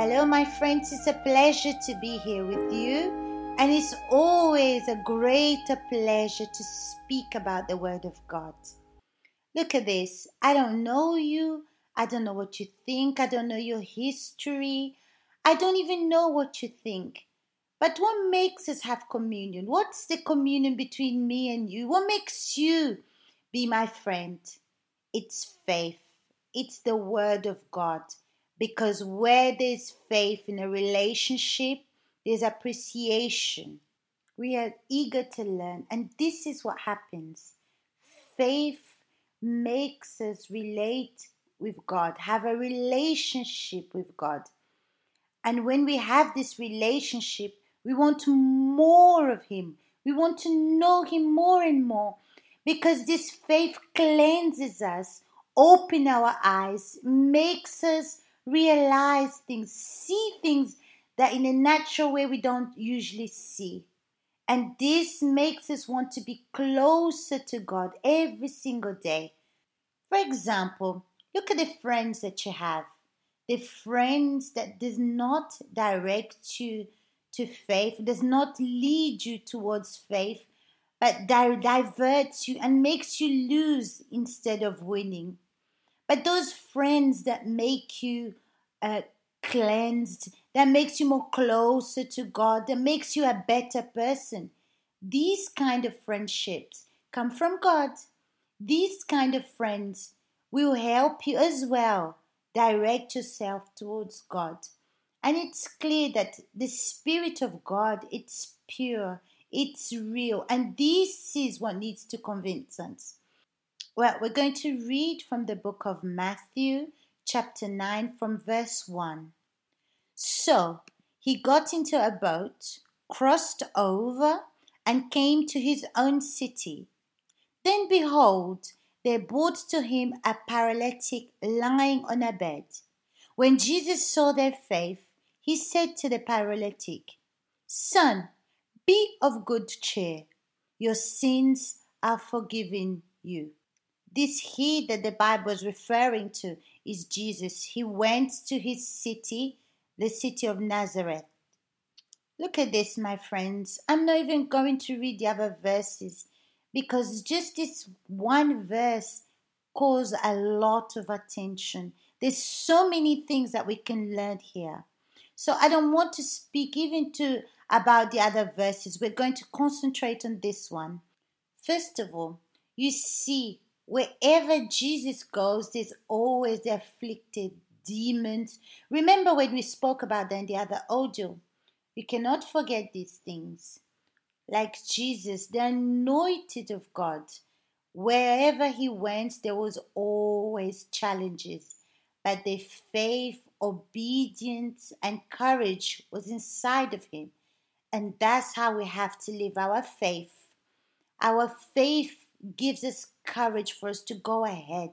Hello, my friends. It's a pleasure to be here with you. And it's always a greater pleasure to speak about the Word of God. Look at this. I don't know you. I don't know what you think. I don't know your history. I don't even know what you think. But what makes us have communion? What's the communion between me and you? What makes you be my friend? It's faith, it's the Word of God. Because where there's faith in a relationship, there's appreciation. We are eager to learn, and this is what happens. Faith makes us relate with God, have a relationship with God. And when we have this relationship, we want more of Him. We want to know Him more and more because this faith cleanses us, opens our eyes, makes us realize things, see things that in a natural way we don't usually see. And this makes us want to be closer to God every single day. For example, look at the friends that you have. The friends that does not direct you to faith, does not lead you towards faith, but di- diverts you and makes you lose instead of winning. But those friends that make you uh, cleansed, that makes you more closer to God, that makes you a better person. These kind of friendships come from God. These kind of friends will help you as well direct yourself towards God. And it's clear that the Spirit of God, it's pure, it's real, and this is what needs to convince us. Well, we're going to read from the book of Matthew, chapter 9, from verse 1. So he got into a boat, crossed over, and came to his own city. Then behold, they brought to him a paralytic lying on a bed. When Jesus saw their faith, he said to the paralytic, Son, be of good cheer. Your sins are forgiven you. This he that the Bible is referring to is Jesus. He went to his city, the city of Nazareth. Look at this, my friends. I'm not even going to read the other verses because just this one verse calls a lot of attention. There's so many things that we can learn here. So I don't want to speak even to about the other verses. We're going to concentrate on this one. First of all, you see Wherever Jesus goes, there's always the afflicted demons. Remember when we spoke about in the other oh, audio? We cannot forget these things. Like Jesus, the anointed of God, wherever he went, there was always challenges. But the faith, obedience, and courage was inside of him. And that's how we have to live our faith. Our faith gives us courage for us to go ahead,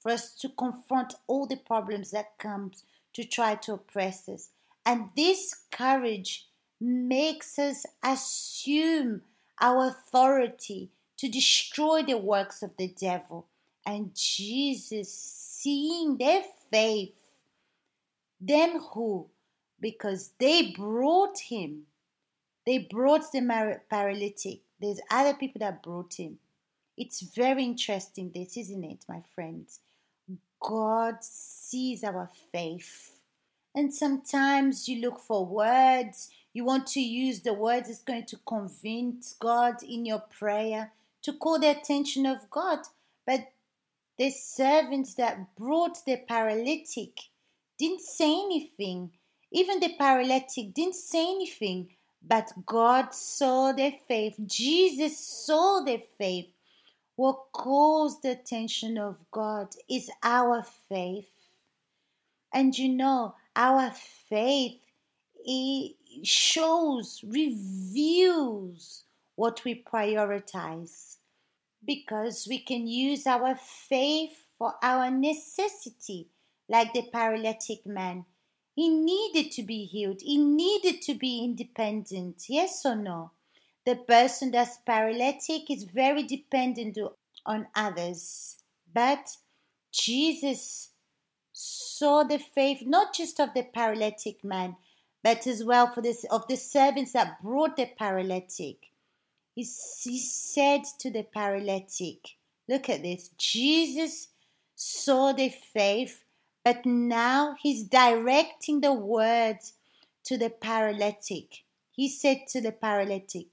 for us to confront all the problems that comes to try to oppress us. And this courage makes us assume our authority to destroy the works of the devil. And Jesus, seeing their faith, them who, because they brought him, they brought the paralytic. There's other people that brought him. It's very interesting, this, isn't it, my friends? God sees our faith. And sometimes you look for words, you want to use the words that's going to convince God in your prayer to call the attention of God. But the servants that brought the paralytic didn't say anything. Even the paralytic didn't say anything. But God saw their faith. Jesus saw their faith. What calls the attention of God is our faith. And you know, our faith it shows, reveals what we prioritize because we can use our faith for our necessity, like the paralytic man. He needed to be healed, he needed to be independent, yes or no? The person that's paralytic is very dependent on others. But Jesus saw the faith not just of the paralytic man, but as well for this of the servants that brought the paralytic. He, he said to the paralytic, Look at this. Jesus saw the faith, but now he's directing the words to the paralytic. He said to the paralytic,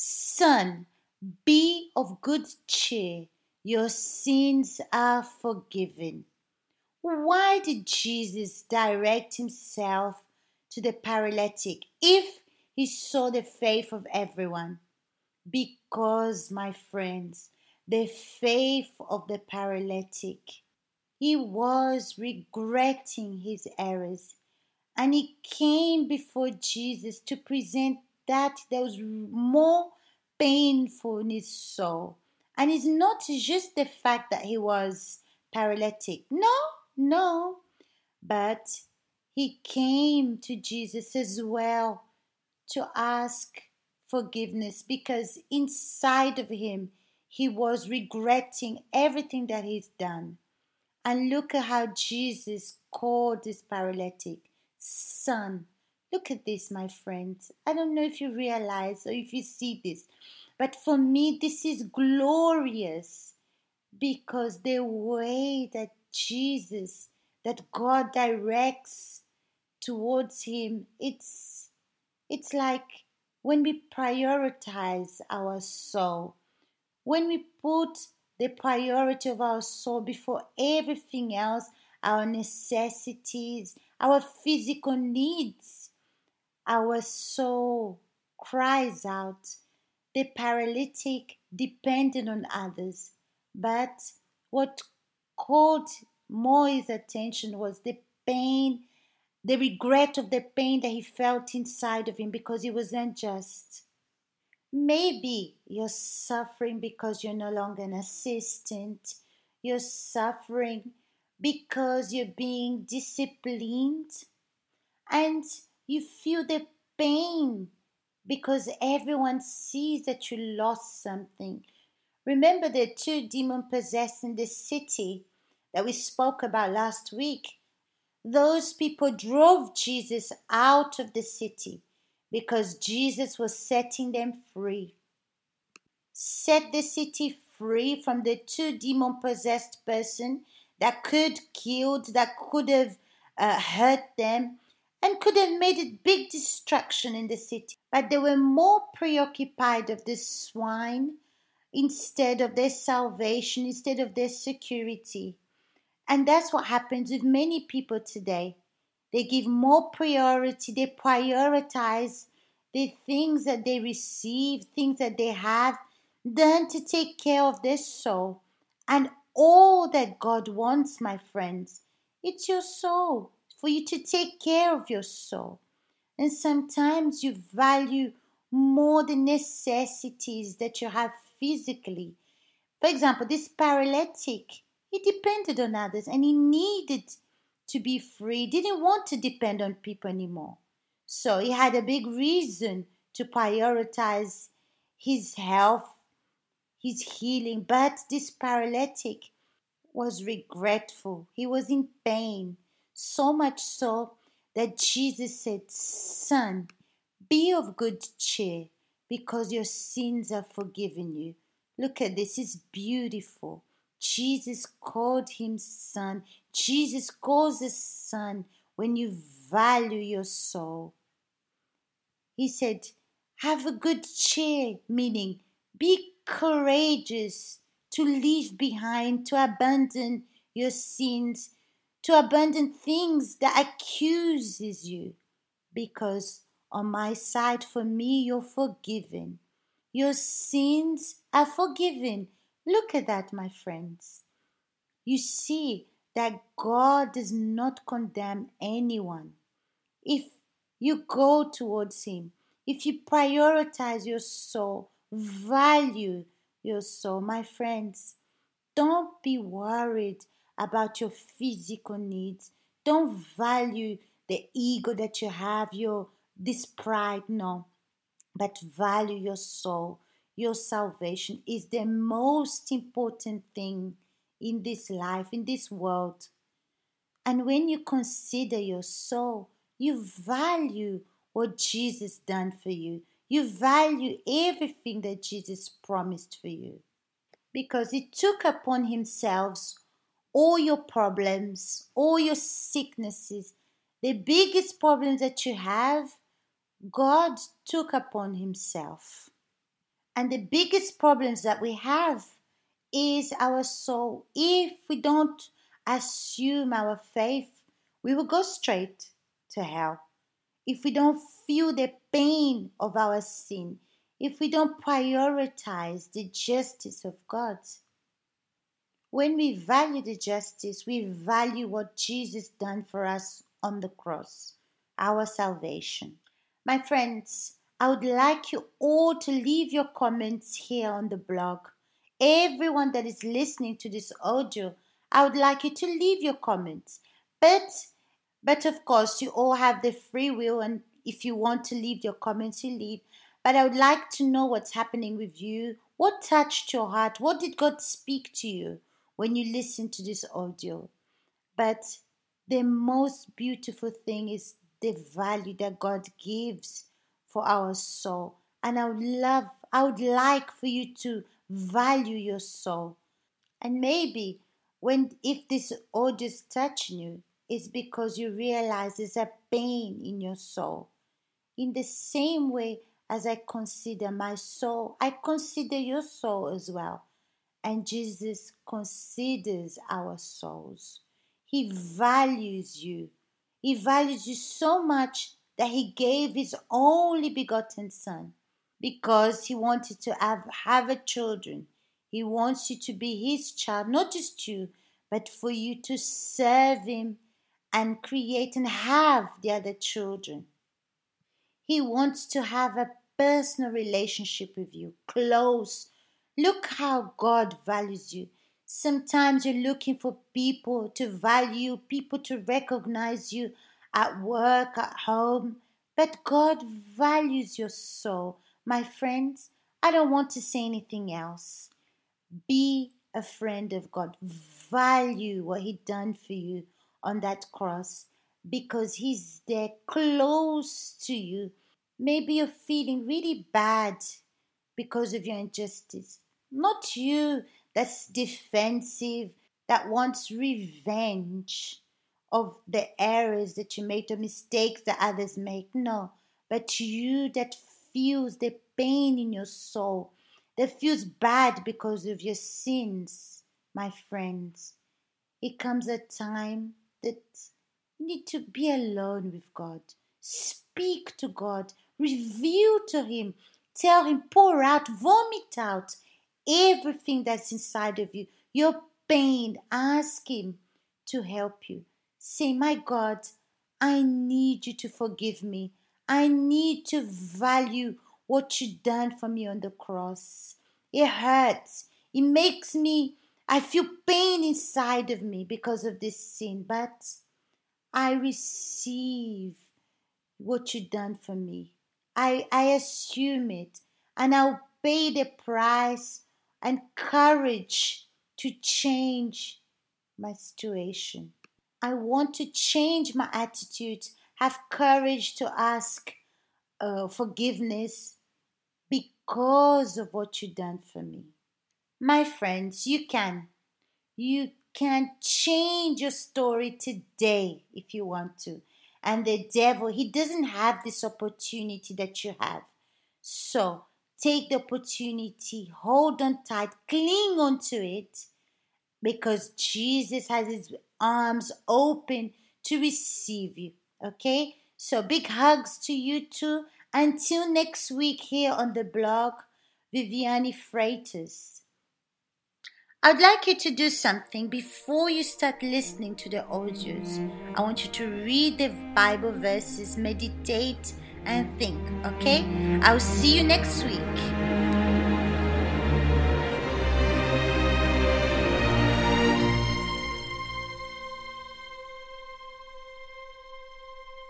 Son, be of good cheer, your sins are forgiven. Why did Jesus direct himself to the paralytic if he saw the faith of everyone? Because, my friends, the faith of the paralytic, he was regretting his errors and he came before Jesus to present that there was more painful in his soul. And it's not just the fact that he was paralytic. No, no. But he came to Jesus as well to ask forgiveness because inside of him he was regretting everything that he's done. And look at how Jesus called this paralytic son. Look at this, my friends. I don't know if you realize or if you see this, but for me, this is glorious because the way that Jesus, that God directs towards Him, it's it's like when we prioritize our soul, when we put the priority of our soul before everything else, our necessities, our physical needs, our soul cries out. The paralytic depended on others, but what more his attention was the pain, the regret of the pain that he felt inside of him because he was unjust. Maybe you're suffering because you're no longer an assistant. You're suffering because you're being disciplined and you feel the pain because everyone sees that you lost something. Remember the two demon possessed in the city that we spoke about last week? Those people drove Jesus out of the city because Jesus was setting them free. Set the city free from the two demon possessed person that could killed, that could have uh, hurt them, and could have made a big destruction in the city. But they were more preoccupied of the swine instead of their salvation, instead of their security. And that's what happens with many people today. They give more priority, they prioritize the things that they receive, things that they have, than to take care of their soul. And all that God wants, my friends, it's your soul, for you to take care of your soul. And sometimes you value more the necessities that you have physically. For example, this paralytic, he depended on others and he needed to be free, didn't want to depend on people anymore. So he had a big reason to prioritize his health, his healing. But this paralytic was regretful, he was in pain, so much so that Jesus said, Son, be of good cheer because your sins are forgiven you. Look at this, it's beautiful. Jesus called him son. Jesus calls us son when you value your soul. He said, Have a good cheer, meaning be courageous to leave behind, to abandon your sins, to abandon things that accuses you. Because on my side, for me, you're forgiven. Your sins are forgiven. Look at that, my friends. You see that God does not condemn anyone. If you go towards Him, if you prioritize your soul, value your soul, my friends, don't be worried about your physical needs. Don't value the ego that you have, your this pride, no. But value your soul. Your salvation is the most important thing in this life, in this world. And when you consider your soul, you value what Jesus done for you. You value everything that Jesus promised for you. Because he took upon himself all your problems, all your sicknesses, the biggest problems that you have, God took upon himself. And the biggest problems that we have is our soul. If we don't assume our faith, we will go straight to hell. If we don't feel the pain of our sin, if we don't prioritize the justice of God, when we value the justice, we value what Jesus done for us on the cross, our salvation. My friends, I would like you all to leave your comments here on the blog. Everyone that is listening to this audio, I would like you to leave your comments. But but of course, you all have the free will and if you want to leave your comments, you leave. But I would like to know what's happening with you. What touched your heart? What did God speak to you when you listen to this audio? But the most beautiful thing is the value that God gives for our soul. And I would love, I would like for you to value your soul. And maybe when if this audio is touching you, it's because you realize there's a pain in your soul. In the same way as I consider my soul, I consider your soul as well. And Jesus considers our souls. He values you. He values you so much that he gave his only begotten son because he wanted to have, have a children. He wants you to be his child, not just you, but for you to serve him and create and have the other children. He wants to have a personal relationship with you, close. Look how God values you. Sometimes you're looking for people to value, people to recognize you at work, at home. But God values your soul. My friends, I don't want to say anything else. Be a friend of God. Value what He done for you on that cross because He's there close to you. Maybe you're feeling really bad because of your injustice. Not you that's defensive, that wants revenge of the errors that you made, the mistakes that others make. No, but you that feels the pain in your soul, that feels bad because of your sins, my friends. It comes a time that you need to be alone with God. Speak to God, reveal to Him, tell Him, pour out, vomit out everything that's inside of you, your pain. Ask Him to help you. Say, My God, I need you to forgive me. I need to value what you done for me on the cross. It hurts. It makes me, I feel pain inside of me because of this sin, but I receive what you done for me. I, I assume it and I'll pay the price and courage to change my situation. I want to change my attitude, have courage to ask uh, forgiveness because of what you've done for me. My friends, you can. You can change your story today if you want to. And the devil, he doesn't have this opportunity that you have. So take the opportunity, hold on tight, cling on to it because Jesus has his arms open to receive you. Okay? So big hugs to you too. Until next week here on the blog, Viviane Freitas. I'd like you to do something before you start listening to the audios. I want you to read the Bible verses, meditate, and think, okay? I'll see you next week.